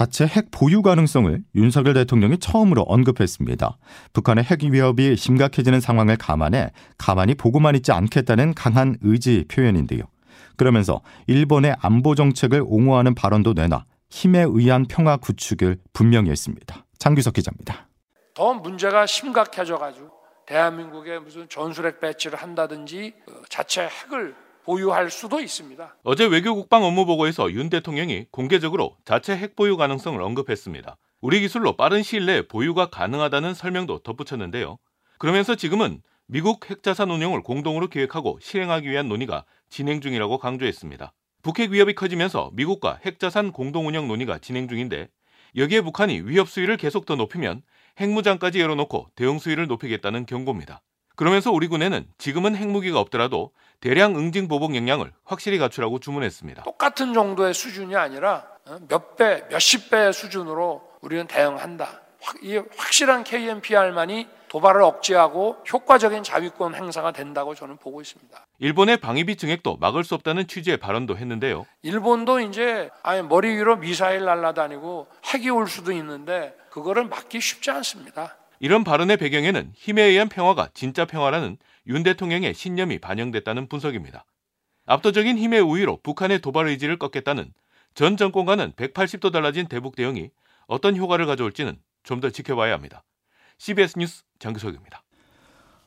자체 핵 보유 가능성을 윤석열 대통령이 처음으로 언급했습니다. 북한의 핵 위협이 심각해지는 상황을 감안해 가만히 보고만 있지 않겠다는 강한 의지 표현인데요. 그러면서 일본의 안보 정책을 옹호하는 발언도 내놔 힘에 의한 평화 구축을 분명히 했습니다. 장규석 기자입니다. 더 문제가 심각해져 가지고 대한민국에 무슨 전술핵 배치를 한다든지 그 자체 핵을 보유할 수도 있습니다. 어제 외교국방 업무보고에서 윤 대통령이 공개적으로 자체 핵 보유 가능성을 언급했습니다. 우리 기술로 빠른 시일 내에 보유가 가능하다는 설명도 덧붙였는데요. 그러면서 지금은 미국 핵자산 운용을 공동으로 기획하고 실행하기 위한 논의가 진행 중이라고 강조했습니다. 북핵 위협이 커지면서 미국과 핵자산 공동 운영 논의가 진행 중인데 여기에 북한이 위협 수위를 계속 더 높이면 핵무장까지 열어놓고 대응 수위를 높이겠다는 경고입니다. 그러면서 우리 군에는 지금은 핵무기가 없더라도 대량 응징 보복 역량을 확실히 갖추라고 주문했습니다. 똑같은 정도의 수준이 아니라 어, 몇 배, 몇십 배의 수준으로 우리는 대응한다. 이 확실한 KMPR만이 도발을 억제하고 효과적인 자위권 행사가 된다고 저는 보고 있습니다. 일본의 방위비 증액도 막을 수 없다는 취지의 발언도 했는데요. 일본도 이제 아예 머리 위로 미사일 날아다니고 핵이 올 수도 있는데 그거를 막기 쉽지 않습니다. 이런 발언의 배경에는 힘에 의한 평화가 진짜 평화라는 윤 대통령의 신념이 반영됐다는 분석입니다. 압도적인 힘의 우위로 북한의 도발 의지를 꺾겠다는 전 정권과는 180도 달라진 대북 대응이 어떤 효과를 가져올지는 좀 더 지켜봐야 합니다. CBS 뉴스 장규석입니다.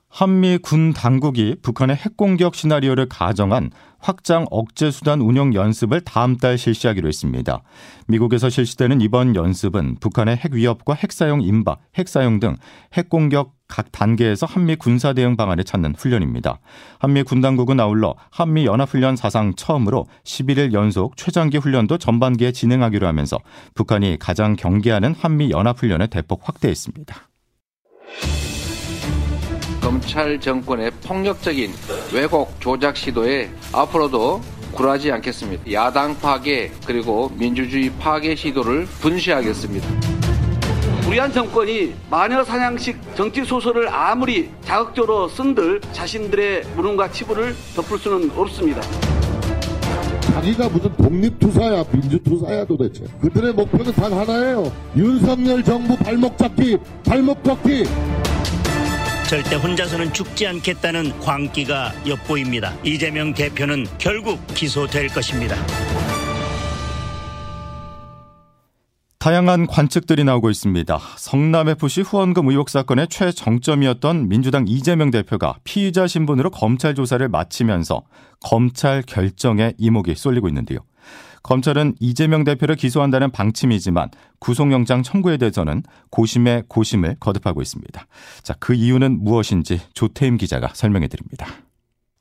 한미 군 당국이 북한의 핵 공격 시나리오를 가정한 확장 억제 수단 운용 연습을 다음 달 실시하기로 했습니다. 미국에서 실시되는 이번 연습은 북한의 핵 위협과 핵 사용 임박, 핵 사용 등 핵 공격 각 단계에서 한미 군사 대응 방안을 찾는 훈련입니다. 한미 군 당국은 아울러 한미 연합훈련 사상 처음으로 11일 연속 최장기 훈련도 전반기에 진행하기로 하면서 북한이 가장 경계하는 한미 연합훈련을 대폭 확대했습니다. 검찰 정권의 폭력적인 왜곡 조작 시도에 앞으로도 굴하지 않겠습니다. 야당 파괴 그리고 민주주의 파괴 시도를 분시하겠습니다. 우리한 정권이 마녀 사냥식 정치 소설을 아무리 자극적으로 쓴들 자신들의 무능과 치부를 덮을 수는 없습니다. 자기가 무슨 독립투사야 민주투사야 도대체 그들의 목표는 단 하나예요 윤석열 정부 발목 잡기 발목 꺾기 절대 혼자서는 죽지 않겠다는 광기가 엿보입니다. 이재명 대표는 결국 기소될 것입니다. 다양한 관측들이 나오고 있습니다. 성남FC 후원금 의혹 사건의 최정점이었던 민주당 이재명 대표가 피의자 신분으로 검찰 조사를 마치면서 검찰 결정에 이목이 쏠리고 있는데요. 검찰은 이재명 대표를 기소한다는 방침이지만 구속영장 청구에 대해서는 고심의 고심을 거듭하고 있습니다. 자, 그 이유는 무엇인지 조태임 기자가 설명해 드립니다.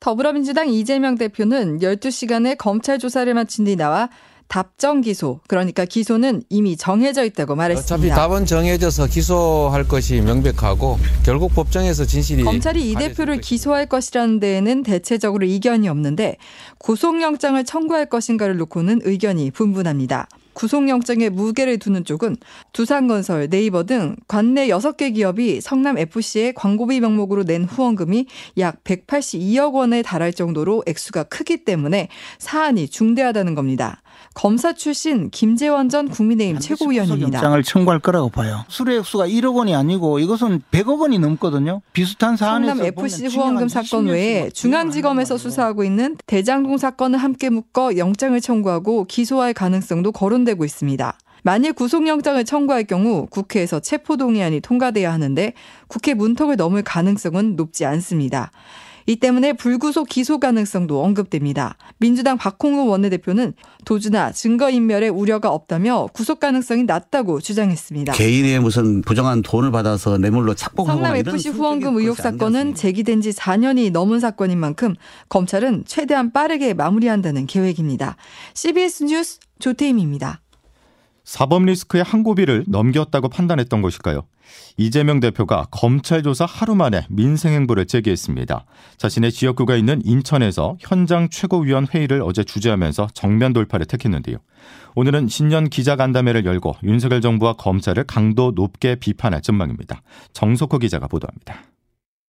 더불어민주당 이재명 대표는 12시간의 검찰 조사를 마친 뒤 나와 답정 기소, 그러니까 기소는 이미 정해져 있다고 말했습니다. 어차피 답은 정해져서 기소할 것이 명백하고 결국 법정에서 진실이 검찰이 이 대표를 기소할 것이라는 데에는 대체적으로 이견이 없는데 구속영장을 청구할 것인가를 놓고는 의견이 분분합니다. 구속영장에 무게를 두는 쪽은 두산건설, 네이버 등 관내 6개 기업이 성남FC의 광고비 명목으로 낸 후원금이 약 182억 원에 달할 정도로 액수가 크기 때문에 사안이 중대하다는 겁니다. 검사 출신 김재원 전 국민의힘 최고위원입니다. 영장을 청구할 거라고 봐요. 수뢰 액수가 1억 원이 아니고 이것은 100억 원이 넘거든요. 비슷한 사안에서 성남 FC 후원금 사건 외에 중앙지검에서 수사하고 있는 대장동 사건을 함께 묶어 영장을 청구하고 기소할 가능성도 거론되고 있습니다. 만일 구속영장을 청구할 경우 국회에서 체포동의안이 통과돼야 하는데 국회 문턱을 넘을 가능성은 높지 않습니다. 이 때문에 불구속 기소 가능성도 언급됩니다. 민주당 박홍근 원내대표는 도주나 증거인멸의 우려가 없다며 구속 가능성이 낮다고 주장했습니다. 개인의 무슨 부정한 돈을 받아서 뇌물로 착복하거나 성남 FC 후원금 의혹 사건은 제기된 지 4년이 넘은 사건인 만큼 검찰은 최대한 빠르게 마무리한다는 계획입니다. CBS 뉴스 조태임입니다. 사법 리스크의 한 고비를 넘겼다고 판단했던 것일까요? 이재명 대표가 검찰 조사 하루 만에 민생 행보를 제기했습니다. 자신의 지역구가 있는 인천에서 현장 최고위원 회의를 어제 주재하면서 정면 돌파를 택했는데요. 오늘은 신년 기자간담회를 열고 윤석열 정부와 검찰을 강도 높게 비판할 전망입니다. 정석호 기자가 보도합니다.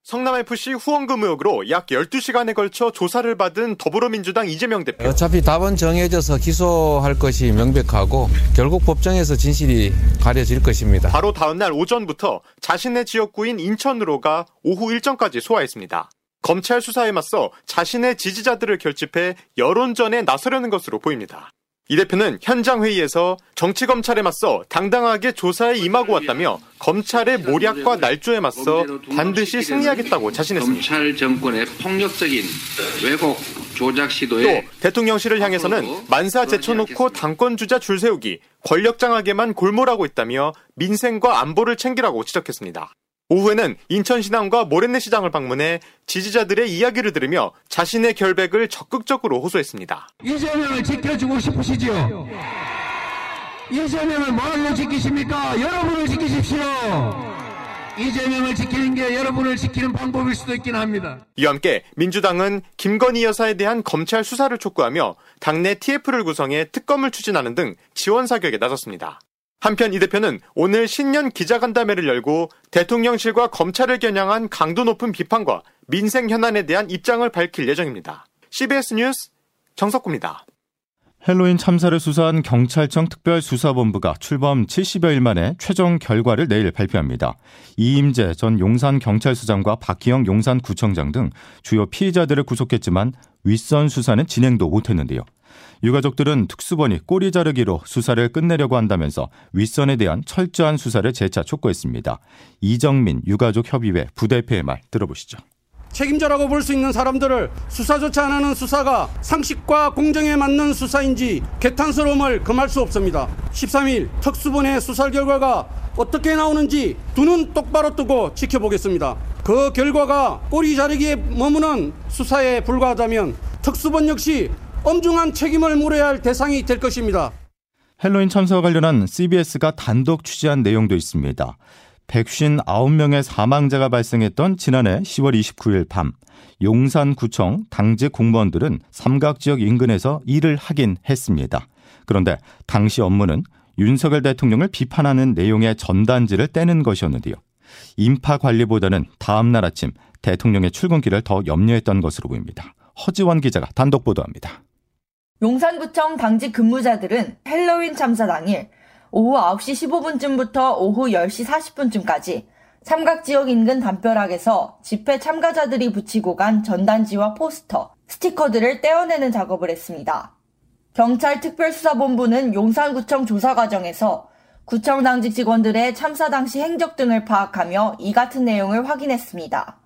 성남FC 후원금 의혹으로 약 12시간에 걸쳐 조사를 받은 더불어민주당 이재명 대표. 어차피 답은 정해져서 기소할 것이 명백하고 결국 법정에서 진실이 가려질 것입니다. 바로 다음날 오전부터 자신의 지역구인 인천으로 가 오후 일정까지 소화했습니다. 검찰 수사에 맞서 자신의 지지자들을 결집해 여론전에 나서려는 것으로 보입니다. 이 대표는 현장 회의에서 정치 검찰에 맞서 당당하게 조사에 임하고 왔다며 검찰의 모략과 날조에 맞서 반드시 승리하겠다고 자신했습니다. 검찰 정권의 폭력적인 왜곡 조작 시도에 또 대통령실을 향해서는 만사 제쳐놓고 당권 주자 줄 세우기, 권력 장악에만 골몰하고 있다며 민생과 안보를 챙기라고 지적했습니다. 오후에는 인천시장과 모래내 시장을 방문해 지지자들의 이야기를 들으며 자신의 결백을 적극적으로 호소했습니다. 이재명을 지켜주고 싶으시죠? 이재명을 뭘로 지키십니까? 여러분을 지키십시오. 이재명을 지키는 게 여러분을 지키는 방법일 수도 있긴 합니다. 이와 함께 민주당은 김건희 여사에 대한 검찰 수사를 촉구하며 당내 TF를 구성해 특검을 추진하는 등 지원 사격에 나섰습니다. 한편 이 대표는 오늘 신년 기자간담회를 열고 대통령실과 검찰을 겨냥한 강도 높은 비판과 민생 현안에 대한 입장을 밝힐 예정입니다. CBS 뉴스 정석구입니다. 헬로윈 참사를 수사한 경찰청 특별수사본부가 출범 70여일 만에 최종 결과를 내일 발표합니다. 이임재 전 용산경찰서장과 박기영 용산구청장 등 주요 피의자들을 구속했지만 윗선 수사는 진행도 못했는데요. 유가족들은 특수본이 꼬리 자르기로 수사를 끝내려고 한다면서 윗선에 대한 철저한 수사를 재차 촉구했습니다. 이정민 유가족 협의회 부대표의 말 들어보시죠. 책임자라고 볼 수 있는 사람들을 수사조차 안 하는 수사가 상식과 공정에 맞는 수사인지 개탄스러움을 금할 수 없습니다. 13일 특수본의 수사 결과가 어떻게 나오는지 두 눈 똑바로 뜨고 지켜보겠습니다. 그 결과가 꼬리 자르기에 머무는 수사에 불과하다면 특수본 역시 엄중한 책임을 물어야 할 대상이 될 것입니다. 헬로윈 참사와 관련한 CBS가 단독 취재한 내용도 있습니다. 159명의 사망자가 발생했던 지난해 10월 29일 밤 용산구청 당직 공무원들은 삼각지역 인근에서 일을 하긴 했습니다. 그런데 당시 업무는 윤석열 대통령을 비판하는 내용의 전단지를 떼는 것이었는데요. 인파 관리보다는 다음 날 아침 대통령의 출근길을 더 염려했던 것으로 보입니다. 허지원 기자가 단독 보도합니다. 용산구청 당직 근무자들은 헬로윈 참사 당일 오후 9시 15분쯤부터 오후 10시 40분쯤까지 삼각지역 인근 담벼락에서 집회 참가자들이 붙이고 간 전단지와 포스터, 스티커들을 떼어내는 작업을 했습니다. 경찰 특별수사본부는 용산구청 조사 과정에서 구청 당직 직원들의 참사 당시 행적 등을 파악하며 이 같은 내용을 확인했습니다.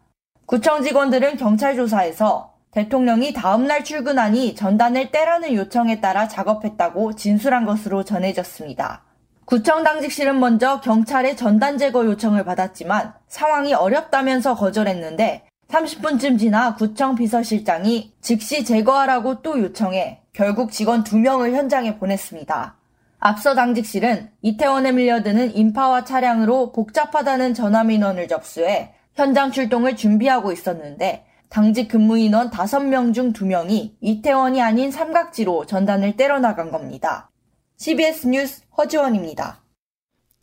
구청 직원들은 경찰 조사에서 대통령이 다음날 출근하니 전단을 떼라는 요청에 따라 작업했다고 진술한 것으로 전해졌습니다. 구청 당직실은 먼저 경찰의 전단 제거 요청을 받았지만 상황이 어렵다면서 거절했는데 30분쯤 지나 구청 비서실장이 즉시 제거하라고 또 요청해 결국 직원 2명을 현장에 보냈습니다. 앞서 당직실은 이태원에 밀려드는 인파와 차량으로 복잡하다는 전화 민원을 접수해 현장 출동을 준비하고 있었는데 당직 근무 인원 5명 중 2명이 이태원이 아닌 삼각지로 전단을 때려나간 겁니다. CBS 뉴스 허지원입니다.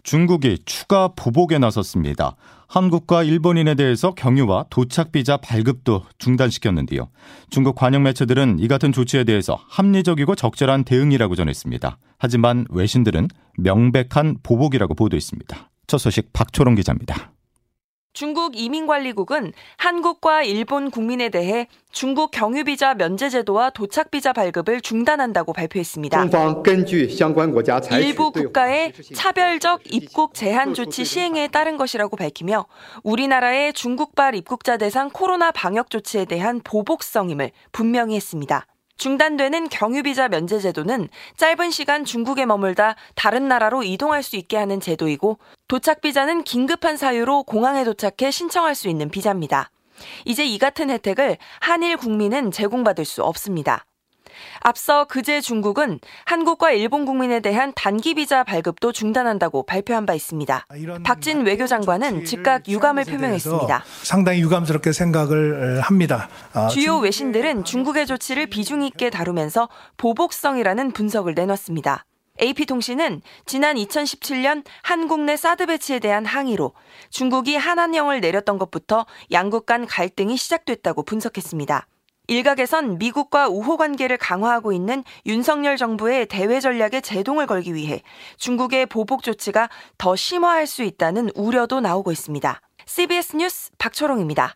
중국이 추가 보복에 나섰습니다. 한국과 일본인에 대해서 경유와 도착 비자 발급도 중단시켰는데요. 중국 관영 매체들은 이 같은 조치에 대해서 합리적이고 적절한 대응이라고 전했습니다. 하지만 외신들은 명백한 보복이라고 보도했습니다. 첫 소식 박초롱 기자입니다. 중국 이민관리국은 한국과 일본 국민에 대해 중국 경유비자 면제 제도와 도착비자 발급을 중단한다고 발표했습니다. 일부 국가의 차별적 입국 제한 조치 시행에 따른 것이라고 밝히며 우리나라의 중국발 입국자 대상 코로나 방역 조치에 대한 보복성임을 분명히 했습니다. 중단되는 경유비자 면제 제도는 짧은 시간 중국에 머물다 다른 나라로 이동할 수 있게 하는 제도이고 도착비자는 긴급한 사유로 공항에 도착해 신청할 수 있는 비자입니다. 이제 이 같은 혜택을 한일 국민은 제공받을 수 없습니다. 앞서 그제 중국은 한국과 일본 국민에 대한 단기 비자 발급도 중단한다고 발표한 바 있습니다. 박진 외교 장관은 즉각 유감을 표명했습니다. 상당히 유감스럽게 생각을 합니다. 아, 주요 외신들은 중국의 조치를 비중 있게 다루면서 보복성이라는 분석을 내놨습니다. AP통신은 지난 2017년 한국 내 사드 배치에 대한 항의로 중국이 한한령을 내렸던 것부터 양국 간 갈등이 시작됐다고 분석했습니다. 일각에선 미국과 우호 관계를 강화하고 있는 윤석열 정부의 대외 전략에 제동을 걸기 위해 중국의 보복 조치가 더 심화할 수 있다는 우려도 나오고 있습니다. CBS 뉴스 박초롱입니다.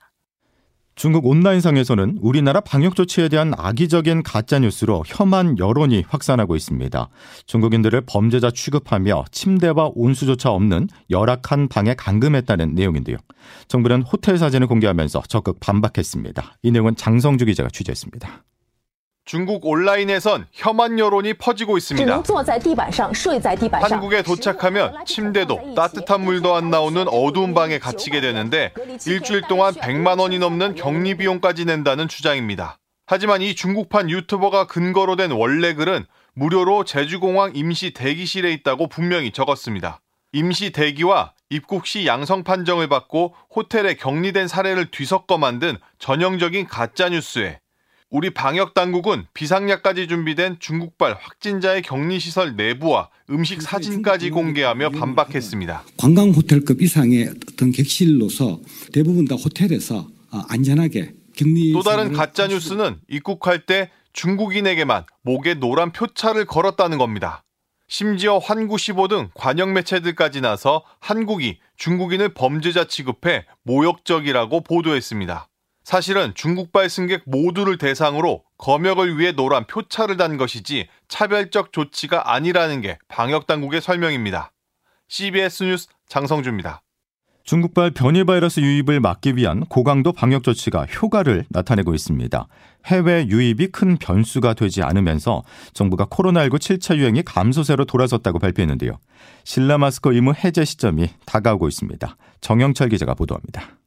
중국 온라인상에서는 우리나라 방역 조치에 대한 악의적인 가짜 뉴스로 혐한 여론이 확산하고 있습니다. 중국인들을 범죄자 취급하며 침대와 온수조차 없는 열악한 방에 감금했다는 내용인데요. 정부는 호텔 사진을 공개하면서 적극 반박했습니다. 이 내용은 장성주 기자가 취재했습니다. 중국 온라인에선 혐한 여론이 퍼지고 있습니다. 한국에 도착하면 침대도 따뜻한 물도 안 나오는 어두운 방에 갇히게 되는데 일주일 동안 100만 원이 넘는 격리 비용까지 낸다는 주장입니다. 하지만 이 중국판 유튜버가 근거로 된 원래 글은 무료로 제주공항 임시 대기실에 있다고 분명히 적었습니다. 임시 대기와 입국 시 양성 판정을 받고 호텔에 격리된 사례를 뒤섞어 만든 전형적인 가짜뉴스에 우리 방역 당국은 비상약까지 준비된 중국발 확진자의 격리 시설 내부와 음식 사진까지 공개하며 반박했습니다. 관광 호텔급 이상의 어떤 객실로서 대부분 다 호텔에서 어, 안전하게 격리. 또 다른 가짜 뉴스는 입국할 때 중국인에게만 목에 노란 표차를 걸었다는 겁니다. 심지어 환구15 등 관영 매체들까지 나서 한국이 중국인을 범죄자 취급해 모욕적이라고 보도했습니다. 사실은 중국발 승객 모두를 대상으로 검역을 위해 노란 표차를 단 것이지 차별적 조치가 아니라는 게 방역 당국의 설명입니다. CBS 뉴스 장성주입니다. 중국발 변이 바이러스 유입을 막기 위한 고강도 방역 조치가 효과를 나타내고 있습니다. 해외 유입이 큰 변수가 되지 않으면서 정부가 코로나19 7차 유행이 감소세로 돌아섰다고 발표했는데요. 실내 마스크 의무 해제 시점이 다가오고 있습니다. 정영철 기자가 보도합니다.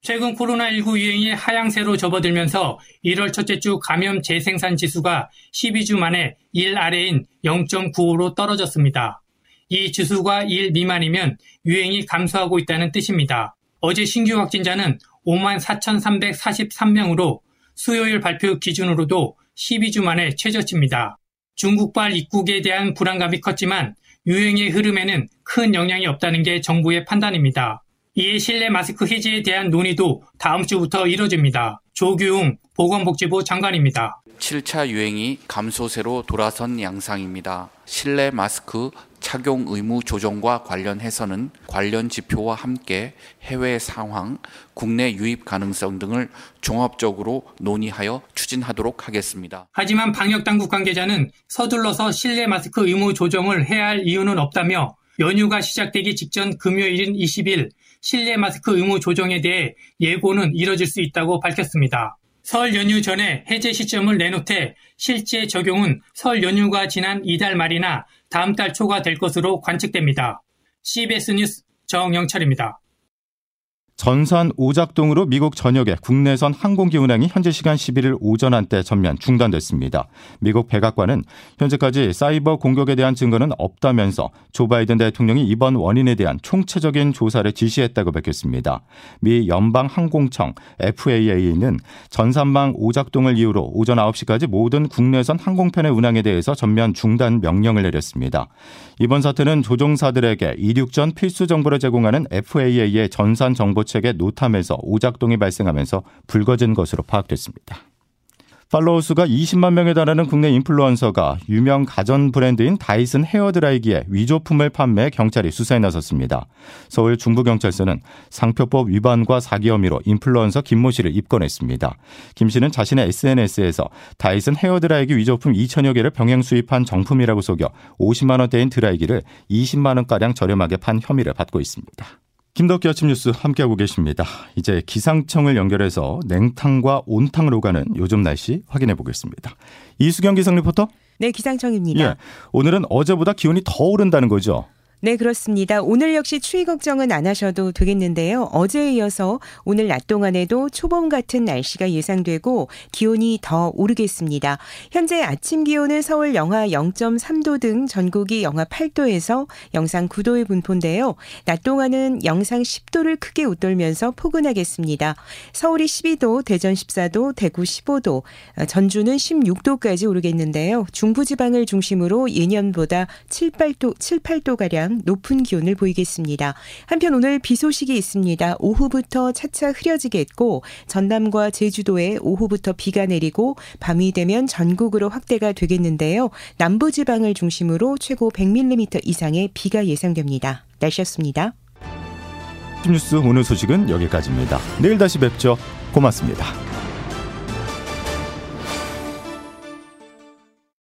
최근 코로나19 유행이 하향세로 접어들면서 1월 첫째 주 감염 재생산 지수가 12주 만에 1 아래인 0.95로 떨어졌습니다. 이 지수가 1 미만이면 유행이 감소하고 있다는 뜻입니다. 어제 신규 확진자는 5만 4,343명으로 수요일 발표 기준으로도 12주 만에 최저치입니다. 중국발 입국에 대한 불안감이 컸지만 유행의 흐름에는 큰 영향이 없다는 게 정부의 판단입니다. 이에 실내 마스크 해제에 대한 논의도 다음 주부터 이뤄집니다. 조규웅 보건복지부 장관입니다. 7차 유행이 감소세로 돌아선 양상입니다. 실내 마스크 착용 의무 조정과 관련해서는 관련 지표와 함께 해외 상황, 국내 유입 가능성 등을 종합적으로 논의하여 추진하도록 하겠습니다. 하지만 방역 당국 관계자는 서둘러서 실내 마스크 의무 조정을 해야 할 이유는 없다며 연휴가 시작되기 직전 금요일인 20일 실내 마스크 의무 조정에 대해 예고는 이뤄질 수 있다고 밝혔습니다. 설 연휴 전에 해제 시점을 내놓되 실제 적용은 설 연휴가 지난 이달 말이나 다음 달 초가 될 것으로 관측됩니다. CBS 뉴스 정영철입니다. 전산 오작동으로 미국 전역의 국내선 항공기 운항이 현지 시간 11일 오전 한때 전면 중단됐습니다. 미국 백악관은 현재까지 사이버 공격에 대한 증거는 없다면서 조 바이든 대통령이 이번 원인에 대한 총체적인 조사를 지시했다고 밝혔습니다. 미 연방항공청 FAA는 전산망 오작동을 이유로 오전 9시까지 모든 국내선 항공편의 운항에 대해서 전면 중단 명령을 내렸습니다. 이번 사태는 조종사들에게 이륙 전 필수 정보를 제공하는 FAA의 전산 정보 정책의 노탐에서 오작동이 발생하면서 불거진 것으로 파악됐습니다. 팔로워 수가 20만 명에 달하는 국내 인플루언서가 유명 가전 브랜드인 다이슨 헤어드라이기에 위조품을 판매 경찰이 수사에 나섰습니다. 서울 중부경찰서는 상표법 위반과 사기 혐의로 인플루언서 김모 씨를 입건했습니다. 김 씨는 자신의 SNS에서 다이슨 헤어드라이기 위조품 2천여 개를 병행 수입한 정품이라고 속여 50만 원대인 드라이기를 20만 원가량 저렴하게 판 혐의를 받고 있습니다. 김덕기 아침 뉴스 함께하고 계십니다. 이제 기상청을 연결해서 냉탕과 온탕으로 가는 요즘 날씨 확인해 보겠습니다. 이수경 기상 리포터? 네, 기상청입니다. 예, 오늘은 어제보다 기온이 더 오른다는 거죠? 네, 그렇습니다. 오늘 역시 추위 걱정은 안 하셔도 되겠는데요. 어제에 이어서 오늘 낮 동안에도 초봄 같은 날씨가 예상되고 기온이 더 오르겠습니다. 현재 아침 기온은 서울 영하 0.3도 등 전국이 영하 8도에서 영상 9도의 분포인데요. 낮 동안은 영상 10도를 크게 웃돌면서 포근하겠습니다. 서울이 12도, 대전 14도, 대구 15도, 전주는 16도까지 오르겠는데요. 중부지방을 중심으로 예년보다 7, 8도, 7, 8도가량 가량 높은 기온을 보이겠습니다. 한편 오늘 비 소식이 있습니다. 오후부터 차차 흐려지겠고 전남과 제주도에 오후부터 비가 내리고 밤이 되면 전국으로 확대가 되겠는데요. 남부 지방을 중심으로 최고 100mm 이상의 비가 예상됩니다. 날씨였습니다. 뉴스 오늘 소식은 여기까지입니다. 내일 다시 뵙죠. 고맙습니다.